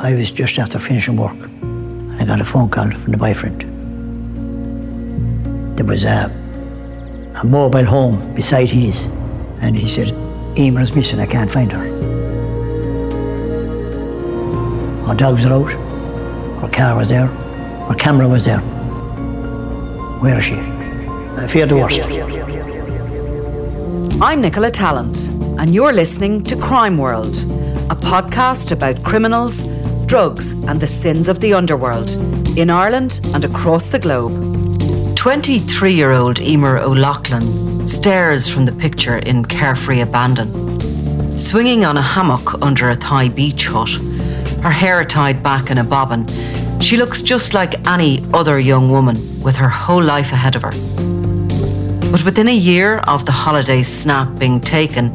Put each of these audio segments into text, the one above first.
I was just after finishing work. I got a phone call from the boyfriend. There was a, a mobile home beside his, and he said, Emer's missing, I can't find her. Our dogs are out, our car was there, our camera was there. Where is she? I fear the worst. I'm Nicola Tallant, and you're listening to Crime World, a podcast about criminals, drugs, and the sins of the underworld in Ireland and across the globe. 23 year old Emer O'Loughlin stares from the picture in carefree abandon. Swinging on a hammock under a Thai beach hut, her hair tied back in a bobbin, she looks just like any other young woman with her whole life ahead of her. But within a year of the holiday snap being taken,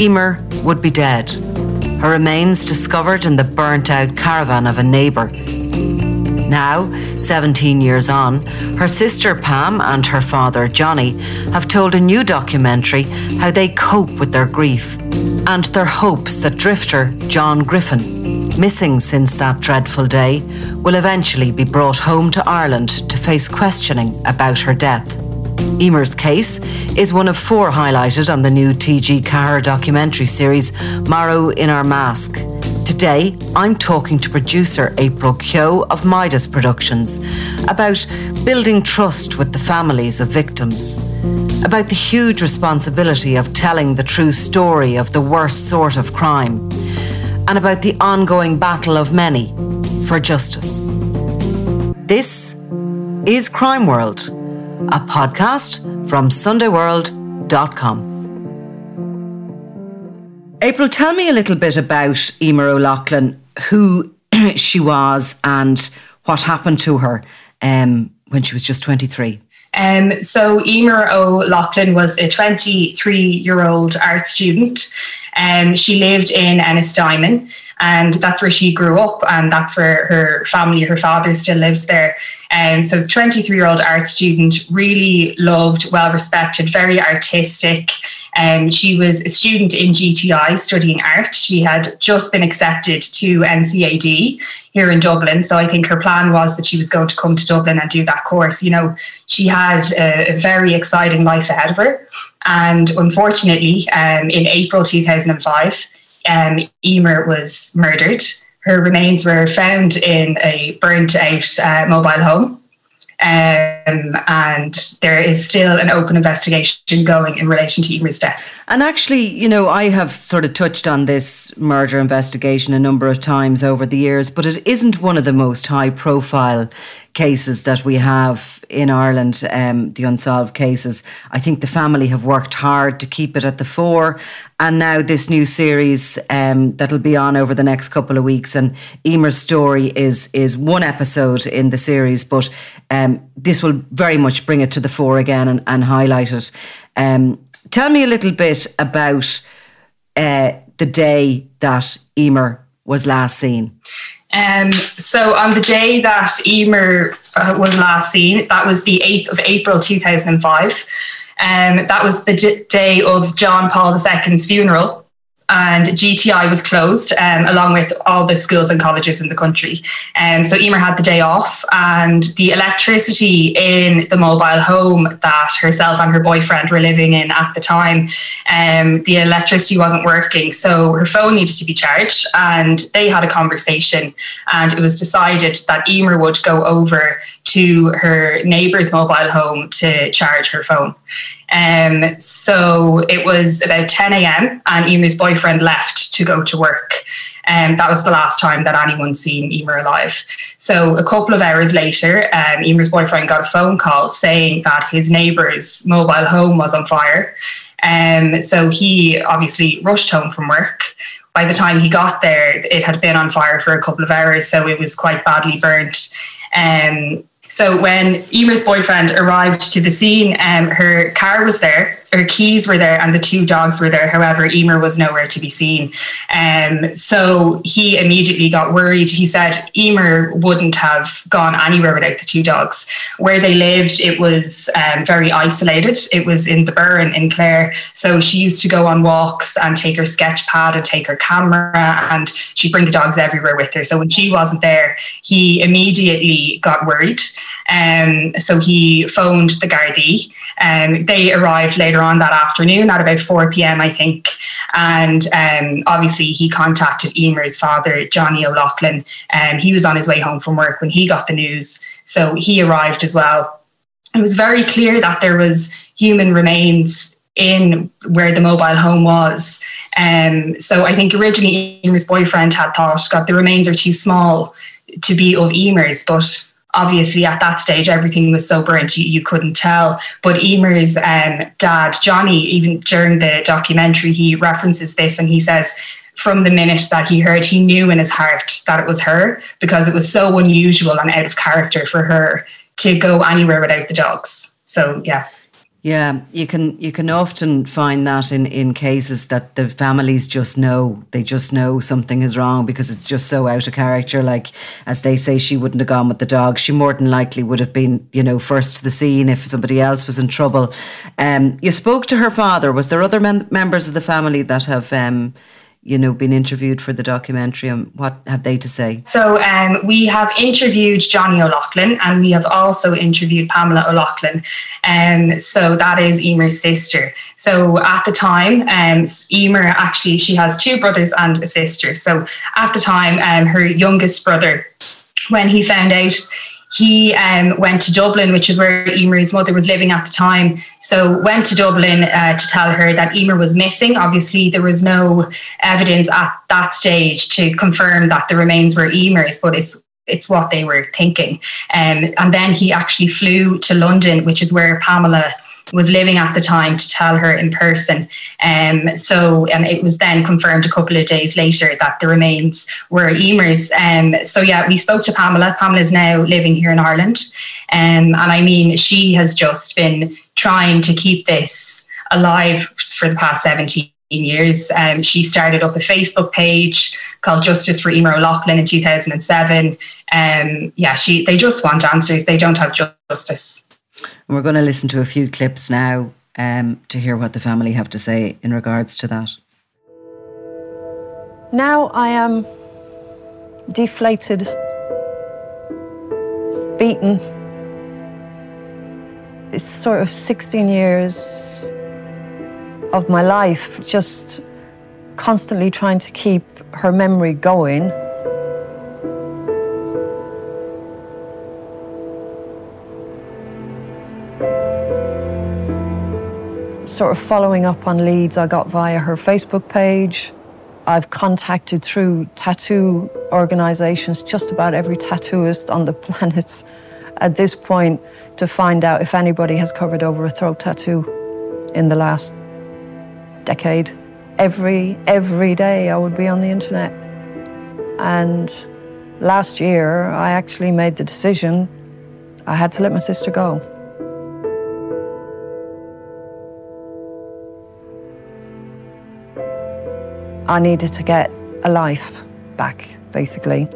Emer would be dead. Her remains discovered in the burnt out caravan of a neighbour. Now, 17 years on, her sister Pam and her father Johnny have told a new documentary how they cope with their grief and their hopes that drifter John Griffin, missing since that dreadful day, will eventually be brought home to Ireland to face questioning about her death. Emer's case is one of four highlighted on the new TG Ceathair documentary series Marrow in Our Mask. Today, I'm talking to producer April Keogh of Midas Productions about building trust with the families of victims, about the huge responsibility of telling the true story of the worst sort of crime, and about the ongoing battle of many for justice. This is Crime World, a podcast from SundayWorld.com. April, tell me a little bit about Emer O'Loughlin, who she was, and what happened to her um, when she was just 23. Um, so Emer O'Loughlin was a 23 year old art student. Um, she lived in Ennistymon and that's where she grew up and that's where her family, her father still lives there. Um, so 23 year old art student, really loved, well respected, very artistic. Um, she was a student in GTI studying art. She had just been accepted to NCAD here in Dublin. So I think her plan was that she was going to come to Dublin and do that course. You know, she had a, a very exciting life ahead of her. And unfortunately, um, in April 2005, um, Emer was murdered. Her remains were found in a burnt out uh, mobile home. Um, and there is still an open investigation going in relation to Emer's death. And actually, you know, I have sort of touched on this murder investigation a number of times over the years, but it isn't one of the most high profile cases that we have in Ireland, um, the unsolved cases. I think the family have worked hard to keep it at the fore. And now this new series um, that'll be on over the next couple of weeks. And Emer's story is is one episode in the series, but um, this will very much bring it to the fore again and, and highlight it. Um, tell me a little bit about uh, the day that Emer was last seen. Um, so on the day that Emer uh, was last seen, that was the 8th of April 2005. Um, that was the day of John Paul II's funeral and GTI was closed, um, along with all the schools and colleges in the country. Um, so Emer had the day off, and the electricity in the mobile home that herself and her boyfriend were living in at the time, um, the electricity wasn't working. So her phone needed to be charged, and they had a conversation, and it was decided that Emer would go over to her neighbour's mobile home to charge her phone. Um, so it was about 10 a.m. and Emer's boyfriend left to go to work. And um, that was the last time that anyone seen Emer alive. So a couple of hours later, um, boyfriend got a phone call saying that his neighbour's mobile home was on fire. Um, so he obviously rushed home from work. By the time he got there, it had been on fire for a couple of hours, so it was quite badly burnt. Um, So when Emer's boyfriend arrived to the scene, um, her car was there, her keys were there, and the two dogs were there. However, Emer was nowhere to be seen. Um, so he immediately got worried. He said Emer wouldn't have gone anywhere without the two dogs. Where they lived, it was um, very isolated. It was in the Burren in Clare. So she used to go on walks and take her sketch pad and take her camera, and she'd bring the dogs everywhere with her. So when she wasn't there, he immediately got worried. Um, so he phoned the Gardaí. Um, they arrived later on that afternoon at about 4 p.m., I think. And um, obviously, he contacted Emer's father, Johnny O'Loughlin. Um, he was on his way home from work when he got the news. So he arrived as well. It was very clear that there was human remains in where the mobile home was. Um, so I think originally Emer's boyfriend had thought, God, the remains are too small to be of Emer's, but obviously at that stage everything was so burnt you, you couldn't tell. But emer's um, dad johnny even during the documentary he references this and he says from the minute that he heard he knew in his heart that it was her because it was so unusual and out of character for her to go anywhere without the dogs. So yeah yeah, you can you can often find that in, in cases that the families just know they just know something is wrong because it's just so out of character. Like as they say, she wouldn't have gone with the dog. She more than likely would have been, you know, first to the scene if somebody else was in trouble. Um, you spoke to her father. Was there other mem- members of the family that have um, you know, been interviewed for the documentary and what have they to say? So um, we have interviewed Johnny O'Loughlin and we have also interviewed Pamela O'Loughlin. Um, so that is Emer's sister. So at the time, um, Emer actually, she has two brothers and a sister. So at the time, um, her youngest brother, when he found out he um, went to Dublin, which is where Emer's mother was living at the time. So went to Dublin uh, to tell her that Emer was missing. Obviously, there was no evidence at that stage to confirm that the remains were Emer's, but it's it's what they were thinking. Um, and then he actually flew to London, which is where Pamela was living at the time to tell her in person. Um, so and it was then confirmed a couple of days later that the remains were Emer's. Um, so yeah, we spoke to Pamela. Pamela is now living here in Ireland. Um, and I mean, she has just been trying to keep this alive for the past 17 years. Um, she started up a Facebook page called Justice for Emer O'Loughlin in 2007. Um, yeah, she they just want answers. They don't have justice. And we're going to listen to a few clips now um, to hear what the family have to say in regards to that. Now I am deflated, beaten. It's sort of 16 years of my life just constantly trying to keep her memory going. Sort of following up on leads I got via her Facebook page. I've contacted through tattoo organizations just about every tattooist on the planet at this point to find out if anybody has covered over a throat tattoo in the last decade. Every every day I would be on the internet. And last year I actually made the decision I had to let my sister go. I needed to get a life back, basically.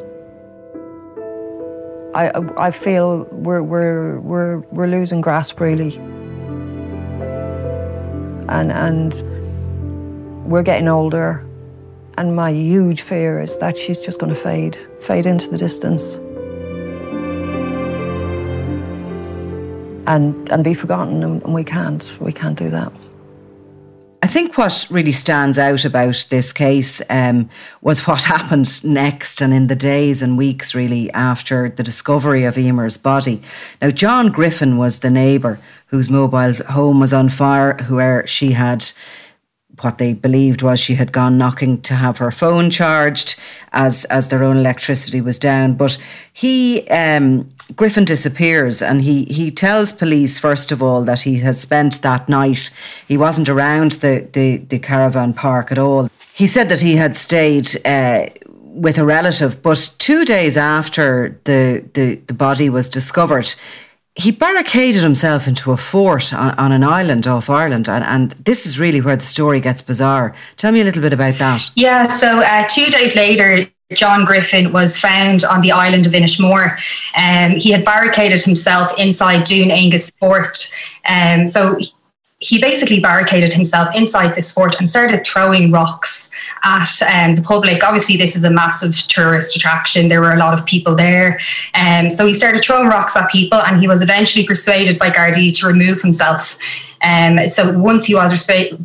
I, I feel we're, we're, we're, we're losing grasp, really. And, and we're getting older, and my huge fear is that she's just going to fade, fade into the distance. And, and be forgotten, and we can't. We can't do that. I think what really stands out about this case um, was what happened next and in the days and weeks really after the discovery of Emer's body. Now, John Griffin was the neighbour whose mobile home was on fire, where she had what they believed was she had gone knocking to have her phone charged as as their own electricity was down. But he um, Griffin disappears and he he tells police first of all that he has spent that night. He wasn't around the the, the caravan park at all. He said that he had stayed. Uh, with a relative. But two days after the, the, the body was discovered, he barricaded himself into a fort on, on an island off Ireland. And, and, this is really where the story gets bizarre. Tell me a little bit about that. Yeah, so uh, two days later, John Griffin was found on the island of Inishmore. Um, he had barricaded himself inside Dún Angus Fort. Um, so he basically barricaded himself inside this fort and started throwing rocks at um, the public. Obviously, this is a massive tourist attraction. There were a lot of people there. Um, so he started throwing rocks at people and he was eventually persuaded by Gardaí to remove himself. Um, so once he was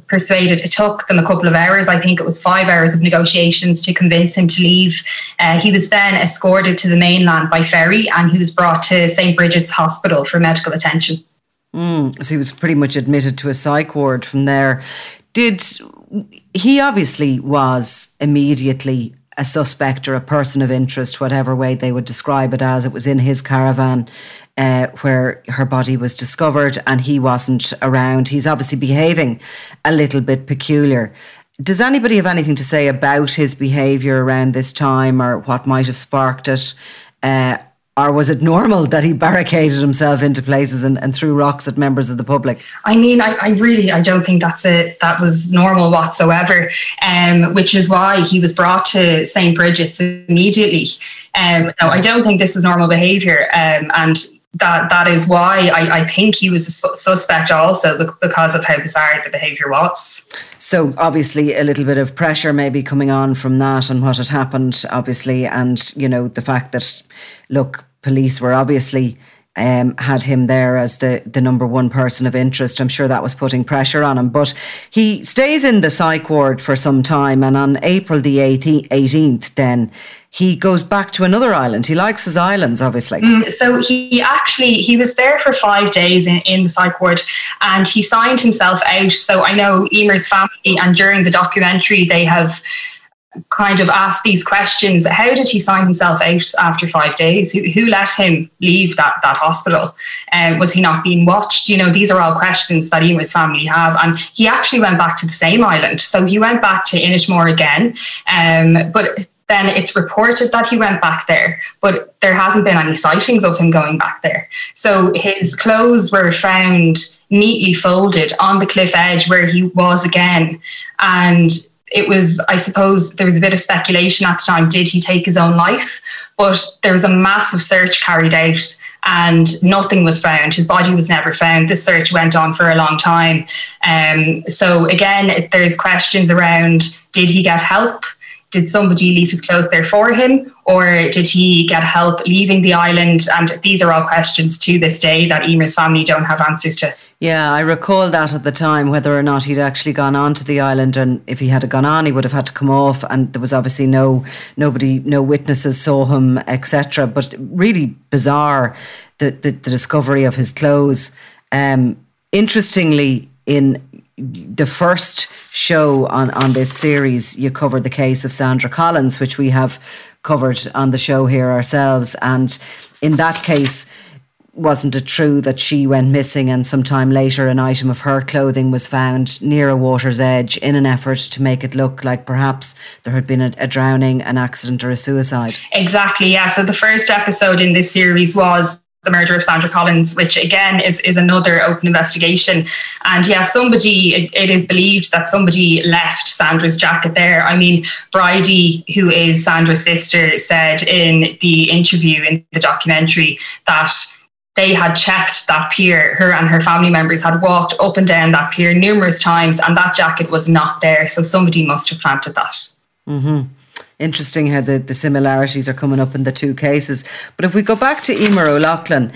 persuaded, it took them a couple of hours. I think it was five hours of negotiations to convince him to leave. Uh, he was then escorted to the mainland by ferry and he was brought to St. Brigid's Hospital for medical attention. Mm, so he was pretty much admitted to a psych ward from there. Did he obviously was immediately a suspect or a person of interest, whatever way they would describe it as. It was in his caravan uh, where her body was discovered and he wasn't around. He's obviously behaving a little bit peculiar. Does anybody have anything to say about his behaviour around this time or what might have sparked it? Uh, or was it normal that he barricaded himself into places and, and threw rocks at members of the public? I mean, I, I really I don't think that's a that was normal whatsoever. Um, which is why he was brought to St. Brigid's immediately. Um, no, I don't think this was normal behaviour. Um, and that that is why I, I think he was a suspect also because of how bizarre the behaviour was. So obviously a little bit of pressure maybe coming on from that and what had happened, obviously, and you know the fact that look, police were obviously um, had him there as the, the number one person of interest. I'm sure that was putting pressure on him. But he stays in the psych ward for some time. And on April the 18th, then he goes back to another island. He likes his islands, obviously. Mm, so he actually he was there for five days in, in the psych ward, and he signed himself out. So I know Emer's family, and during the documentary, they have kind of asked these questions. How did he sign himself out after five days? Who, who let him leave that, that hospital? Um, was he not being watched? You know, these are all questions that he and his family have. And he actually went back to the same island. So he went back to Inishmore again. Um, but then it's reported that he went back there, but there hasn't been any sightings of him going back there. So his clothes were found neatly folded on the cliff edge where he was again. And it was, I suppose, there was a bit of speculation at the time did he take his own life? But there was a massive search carried out and nothing was found. His body was never found. This search went on for a long time. Um, so, again, there's questions around did he get help? Did somebody leave his clothes there for him? Or did he get help leaving the island? And these are all questions to this day that Emer's family don't have answers to. Yeah, I recall that at the time, whether or not he'd actually gone on to the island, and if he had gone on, he would have had to come off, and there was obviously no nobody, no witnesses saw him, etc. But really bizarre the, the, the discovery of his clothes. Um, interestingly, in the first show on on this series, you covered the case of Sandra Collins, which we have covered on the show here ourselves, and in that case wasn't it true that she went missing and sometime later an item of her clothing was found near a water's edge in an effort to make it look like perhaps there had been a, a drowning, an accident, or a suicide? Exactly, yeah. So the first episode in this series was the murder of Sandra Collins, which again is, is another open investigation. And yeah, somebody, it, it is believed that somebody left Sandra's jacket there. I mean, Bridie, who is Sandra's sister, said in the interview in the documentary that they had checked that pier. Her and her family members had walked up and down that pier numerous times, and that jacket was not there. So somebody must have planted that. Mm-hmm. Interesting how the, the similarities are coming up in the two cases. But if we go back to Emer O'Loughlin,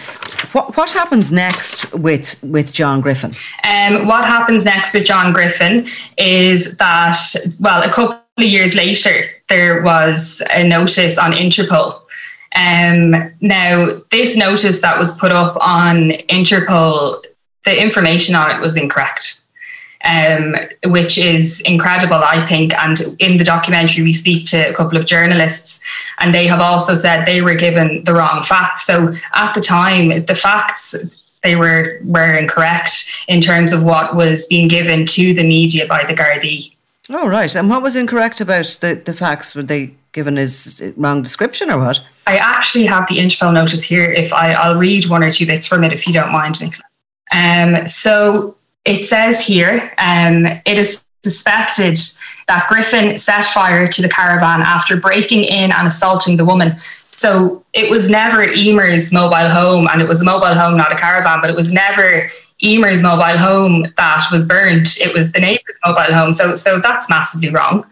what, what happens next with, with John Griffin? Um, what happens next with John Griffin is that, well, a couple of years later, there was a notice on Interpol um, now, this notice that was put up on Interpol, the information on it was incorrect. Um, which is incredible, I think. And in the documentary, we speak to a couple of journalists, and they have also said they were given the wrong facts. So at the time, the facts they were were incorrect in terms of what was being given to the media by the Gardaí. Oh, right. And what was incorrect about the, the facts? Were they given his wrong description or what? I actually have the Interpol notice here. If I, I'll read one or two bits from it, if you don't mind, Nicola. Um, so it says here, um, it is suspected that Griffin set fire to the caravan after breaking in and assaulting the woman. So it was never Emer's mobile home, and it was a mobile home, not a caravan, but it was never Emer's mobile home that was burned. It was the neighbour's mobile home. So so that's massively wrong.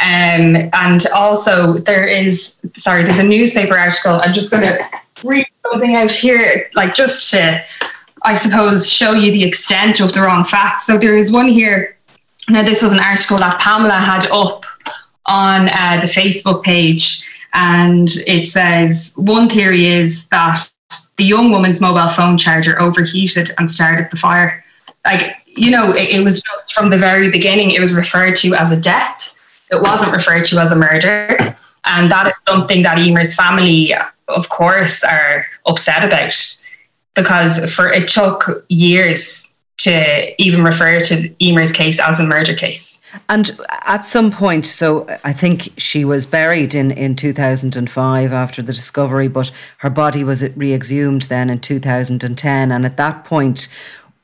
Um, and also there is sorry, there's a newspaper article. I'm just gonna read something out here, like just to I suppose show you the extent of the wrong facts. So there is one here. Now this was an article that Pamela had up on uh, the Facebook page, and it says one theory is that the young woman's mobile phone charger overheated and started the fire. Like, you know, it, it, was just from the very beginning, it was referred to as a death. It wasn't referred to as a murder. And that is something that Emer's family, of course, are upset about because for it took years to even refer to Emer's case as a murder case. And at some point, so I think she was buried in, in 2005 after the discovery, but her body was re exhumed then in 2010. And at that point,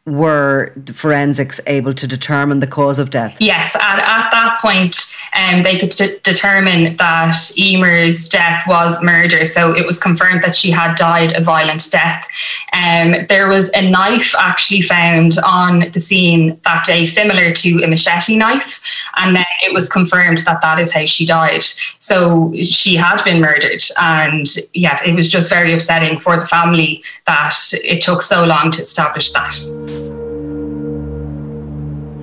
were forensics able to determine the cause of death? Yes, and at that point, um, they could de- determine that Emer's death was murder. So it was confirmed that she had died a violent death. Um, there was a knife actually found on the scene that day, similar to a machete knife, and then it was confirmed that that is how she died. So she had been murdered, and yeah, it was just very upsetting for the family that it took so long to establish that.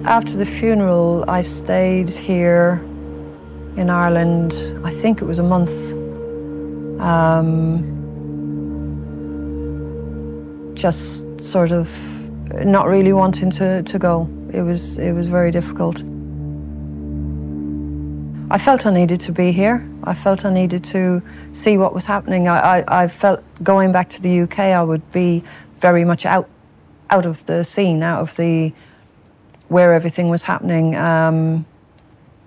After the funeral, I stayed here in Ireland, I think it was a month. Um, just sort of not really wanting to, to go. It was, it was very difficult. I felt I needed to be here. I felt I needed to see what was happening. I, I, I felt going back to the UK, I would be very much out, out of the scene, out of the where everything was happening. Um,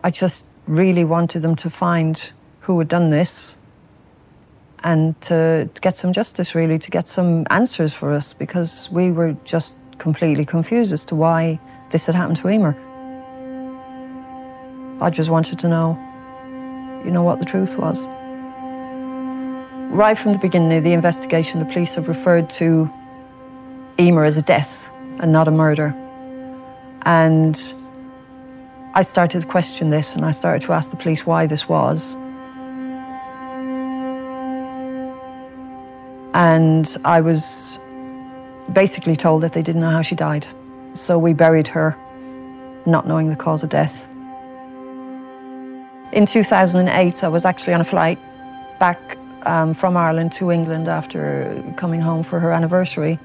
I just really wanted them to find who had done this and to, get some justice, really, to get some answers for us because we were just completely confused as to why this had happened to Emer. I just wanted to know, you know, what the truth was. Right from the beginning of the investigation, the police have referred to Emer as a death and not a murder. And I started to question this and I started to ask the police why this was. And I was basically told that they didn't know how she died. So we buried her, not knowing the cause of death. In 2008, I was actually on a flight back um, from Ireland to England after coming home for her anniversary.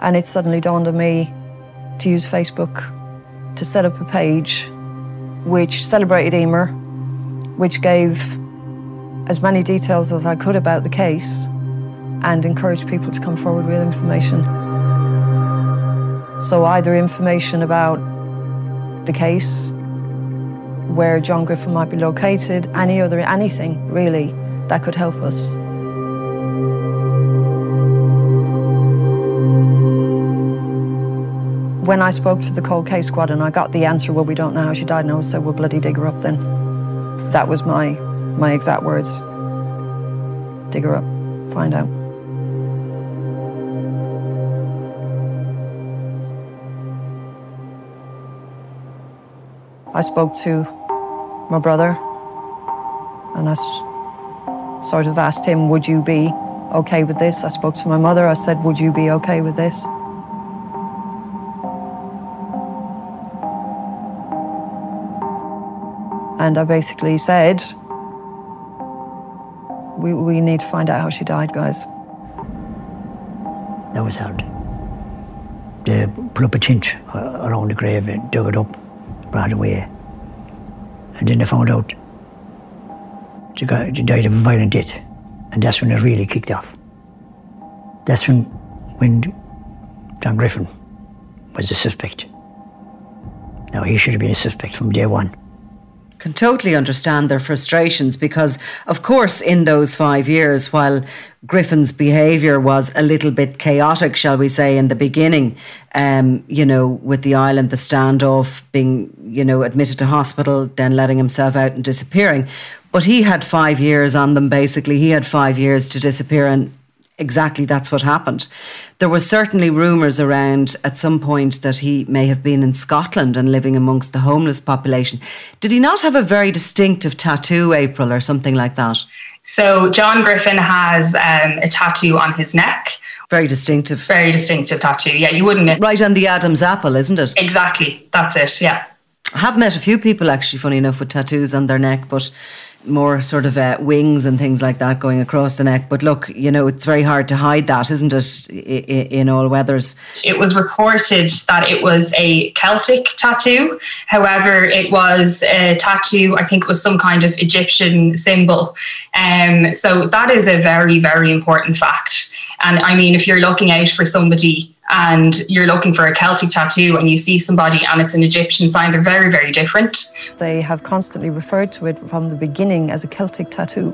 And it suddenly dawned on me to use Facebook to set up a page which celebrated Emer, which gave as many details as I could about the case and encouraged people to come forward with information. So, either information about the case, where John Griffin might be located, any other, anything really that could help us. When I spoke to the cold case squad and I got the answer, well, we don't know how she died, and I said, well, bloody dig her up then. That was my, my exact words. Dig her up, find out. I spoke to my brother and I sort of asked him, would you be okay with this? I spoke to my mother, I said, would you be okay with this? And I basically said, we, we need to find out how she died, guys. That was hard. They put up a tent uh, around the grave and dug it up, brought it away. And then they found out she, got, she died of a violent death. And that's when it really kicked off. That's when, when John Griffin was the suspect. Now, he should have been a suspect from day one can totally understand their frustrations because, of course, in those five years, while Griffin's behaviour was a little bit chaotic, shall we say, in the beginning, um, you know, with the island, the standoff, being, you know, admitted to hospital, then letting himself out and disappearing. But he had five years on them, basically. He had five years to disappear, and exactly that's what happened. There were certainly rumours around at some point that he may have been in Scotland and living amongst the homeless population. Did he not have a very distinctive tattoo, April, or something like that? So, John Griffin has um, a tattoo on his neck. Very distinctive. Very distinctive tattoo. Yeah, you wouldn't miss. Right on the Adam's apple, isn't it? Exactly. That's it. Yeah. I have met a few people actually, funny enough, with tattoos on their neck, but more sort of uh, wings and things like that going across the neck. But look, you know, it's very hard to hide that, isn't it, in all weathers? It was reported that it was a Celtic tattoo. However, it was a tattoo, I think it was some kind of Egyptian symbol. Um, so that is a very, very important fact. And I mean, if you're looking out for somebody and you're looking for a Celtic tattoo and you see somebody and it's an Egyptian sign, they're very, very different. They have constantly referred to it from the beginning as a Celtic tattoo,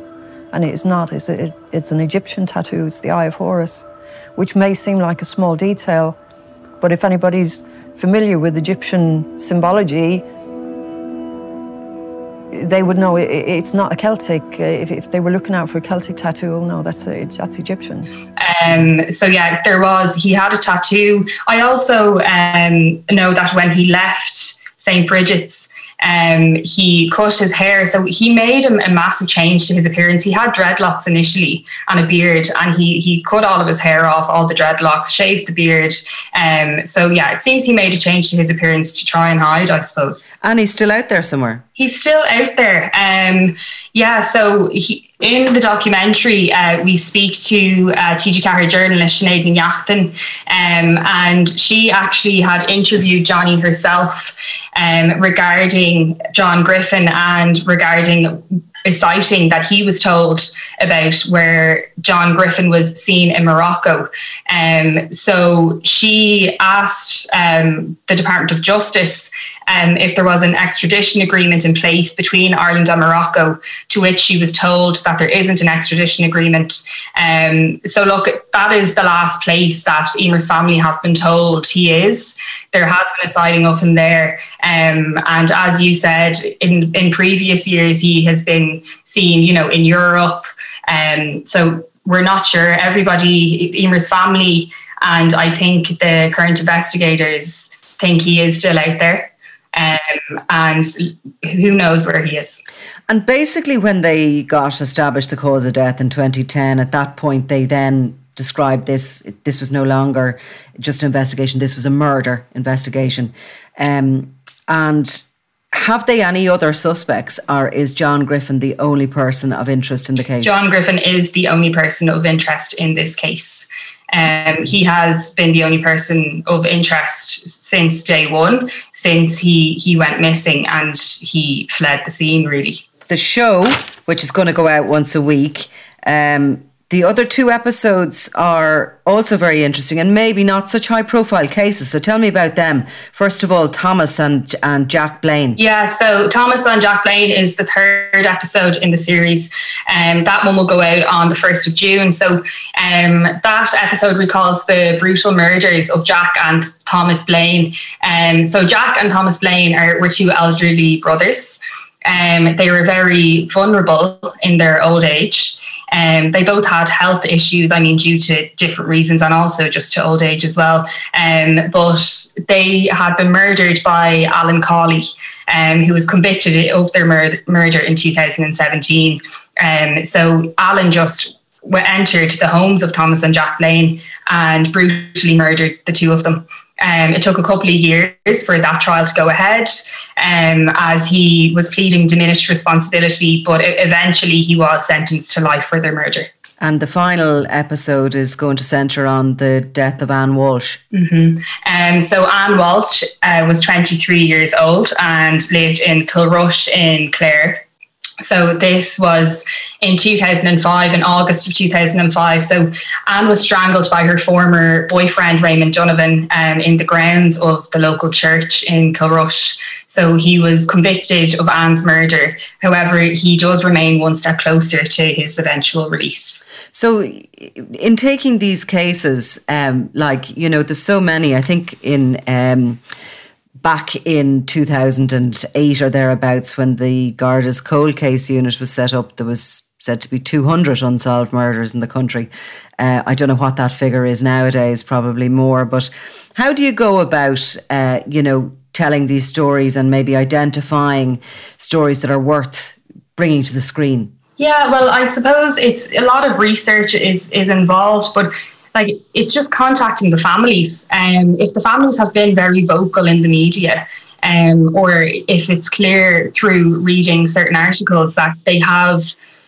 and it is not. It's, a, it's an Egyptian tattoo, it's the Eye of Horus, which may seem like a small detail, but if anybody's familiar with Egyptian symbology, they would know it's not a Celtic. Uh, if, if, they were looking out for a Celtic tattoo, oh no, that's a, that's Egyptian. Um, so yeah, there was. He had a tattoo. I also um, know that when he left St. Brigid's, um, he cut his hair. So he made a, a, massive change to his appearance. He had dreadlocks initially and a beard, and he he cut all of his hair off, all the dreadlocks, shaved the beard. Um, so yeah, it seems he made a change to his appearance to try and hide, I suppose. And he's still out there somewhere. He's still out there. Um, yeah, so he, in the documentary, uh, we speak to uh, TG4 journalist Sinead Yachten, um, and she actually had interviewed Johnny herself um, regarding John Griffin and regarding a sighting that he was told about where John Griffin was seen in Morocco. Um, so she asked um, the Department of Justice um, if there was an extradition agreement in place between Ireland and Morocco, to which she was told that there isn't an extradition agreement. Um, so, look, that is the last place that Emer's family have been told he is. There has been a sighting of him there. Um, and as you said, in, in previous years, he has been seen, you know, in Europe. Um, so, we're not sure. Everybody, Emer's family, and I think the current investigators think he is still out there. Um, and who knows where he is. And basically, when they got established the cause of death in 2010, at that point, they then described this. This was no longer just an investigation. This was a murder investigation. Um, and have they any other suspects, or is John Griffin the only person of interest in the case? John Griffin is the only person of interest in this case. Um, he has been the only person of interest since day one, since he he went missing and he fled the scene. Really, the show, which is going to go out once a week, um, the other two episodes are also very interesting and maybe not such high profile cases. So tell me about them. First of all, Thomas and, and Jack Blaine. Yeah, so Thomas and Jack Blaine is the third episode in the series. Um, that one will go out on the 1st of June. So um, that episode recalls the brutal murders of Jack and Thomas Blaine. Um, so Jack and Thomas Blaine are, were two elderly brothers. Um, they were very vulnerable in their old age. Um, they both had health issues, I mean, due to different reasons and also just to old age as well. Um, but they had been murdered by Alan Cawley, um, who was convicted of their mur- murder in 2017. Um, so Alan just entered the homes of Thomas and Jack Blaine and brutally murdered the two of them. Um, it took a couple of years for that trial to go ahead um, as he was pleading diminished responsibility, but eventually he was sentenced to life for their murder. And the final episode is going to centre on the death of Anne Walsh. Mm-hmm. Um, so Anne Walsh uh, was 23 years old and lived in Kilrush in Clare. So this was in 2005, in August of 2005. So Anne was strangled by her former boyfriend Raymond Donovan um, in the grounds of the local church in Kilrush. So he was convicted of Anne's murder. However, he does remain one step closer to his eventual release. So, in taking these cases, um, like you know, there's so many. I think in. Um, back in 2008 or thereabouts when the Garda's cold case unit was set up, there was said to be 200 unsolved murders in the country. Uh, I don't know what that figure is nowadays, probably more. But how do you go about, uh, you know, telling these stories and maybe identifying stories that are worth bringing to the screen? Yeah, well, I suppose it's a lot of research is is involved, but like it's just contacting the families. Um, if the families have been very vocal in the media, um, or if it's clear through reading certain articles that they have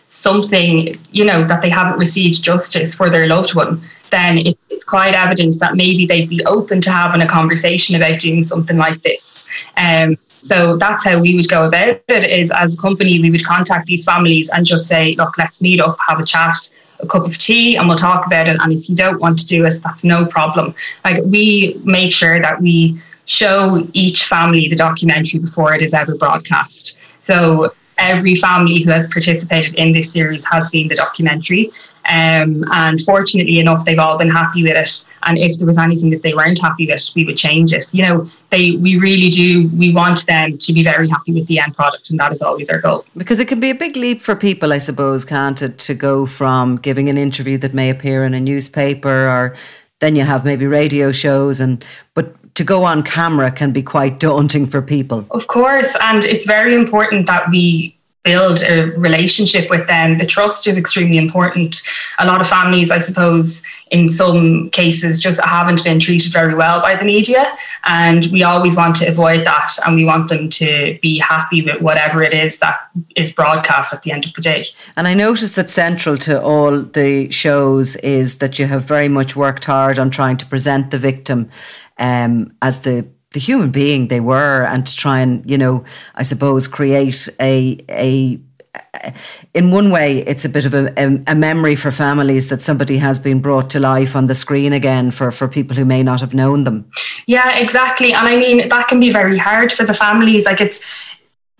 something, you know, that they haven't received justice for their loved one, then it, it's quite evident that maybe they'd be open to having a conversation about doing something like this. Um, so that's how we would go about it. Is as a company, we would contact these families and just say, look, let's meet up, have a chat a cup of tea and we'll talk about it. And if you don't want to do it, that's no problem. Like we make sure that we show each family the documentary before it is ever broadcast. So every family who has participated in this series has seen the documentary. Um, and fortunately enough, they've all been happy with it. And if there was anything that they weren't happy with, we would change it. You know, they we really do. We want them to be very happy with the end product, and that is always our goal. Because it can be a big leap for people, I suppose, can't it, to go from giving an interview that may appear in a newspaper, or then you have maybe radio shows, and but to go on camera can be quite daunting for people. Of course, and it's very important that we build a relationship with them. The trust is extremely important. A lot of families, I suppose, in some cases, just haven't been treated very well by the media. And we always want to avoid that. And we want them to be happy with whatever it is that is broadcast at the end of the day. And I noticed that central to all the shows is that you have very much worked hard on trying to present the victim um, as the the human being they were and to try and you know i suppose create a a in one way, it's a bit of a, a, memory for families that somebody has been brought to life on the screen again for, for people who may not have known them. Yeah, exactly. And I mean, that can be very hard for the families. Like, it's,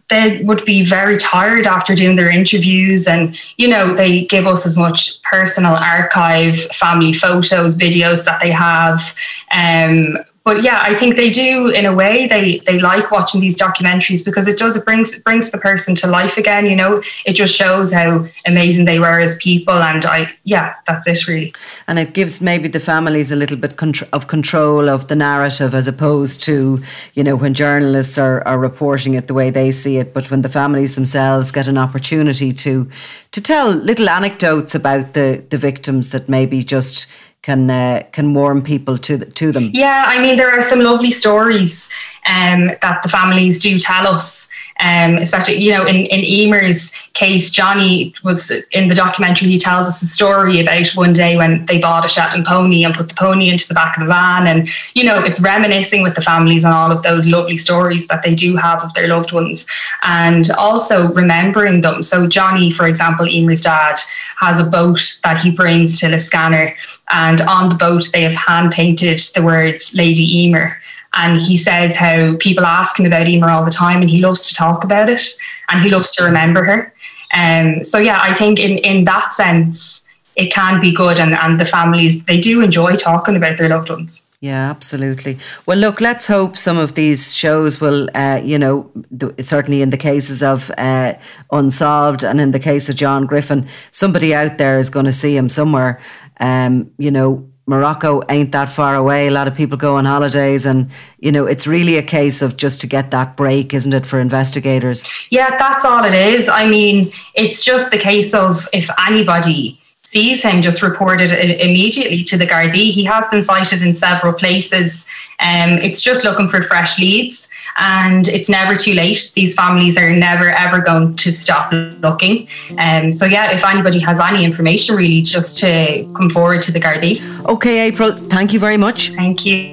they would be very tired after doing their interviews and you know they give us as much personal archive family photos videos that they have um, but yeah, I think they do in a way. They they like watching these documentaries because it does it brings it brings the person to life again. You know, it just shows how amazing they were as people, and I yeah, that's it really. And it gives maybe the families a little bit of control of the narrative as opposed to you know when journalists are are reporting it the way they see it, but when the families themselves get an opportunity to to tell little anecdotes about the the victims that maybe just can uh, can warm people to the, to them. Yeah, I mean there are some lovely stories um, that the families do tell us. Um, especially, you know, in, in Emer's case, Johnny was in the documentary, he tells us a story about one day when they bought a Shetland pony and put the pony into the back of the van. And, you know, it's reminiscing with the families and all of those lovely stories that they do have of their loved ones and also remembering them. So, Johnny, for example, Emer's dad, has a boat that he brings to the scanner, and on the boat, they have hand painted the words Lady Emer. And he says how people ask him about Emer all the time and he loves to talk about it and he loves to remember her. Um, so, yeah, I think in, in that sense, it can be good and, and the families, they do enjoy talking about their loved ones. Yeah, absolutely. Well, look, let's hope some of these shows will, uh, you know, certainly in the cases of uh, Unsolved and in the case of John Griffin, somebody out there is going to see him somewhere. Um, you know, Morocco ain't that far away. A lot of people go on holidays, and you know, it's really a case of just to get that break, isn't it, for investigators? Yeah, that's all it is. I mean, it's just the case of if anybody sees him, just reported immediately to the Gardaí. He has been sighted in several places. Um, it's just looking for fresh leads and it's never too late. These families are never ever going to stop looking. Um, so yeah, if anybody has any information, really, just to come forward to the Gardaí. Okay, April. Thank you very much. Thank you.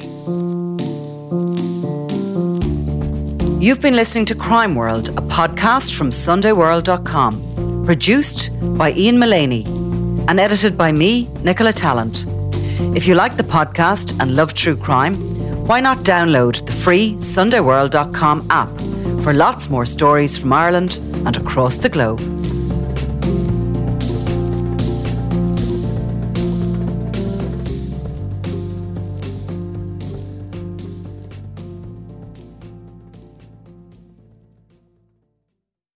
You've been listening to Crime World, a podcast from SundayWorld.com, produced by Ian Mullaney and edited by me, Nicola Tallant. If you like the podcast and love true crime, why not download the free SundayWorld.com app for lots more stories from Ireland and across the globe?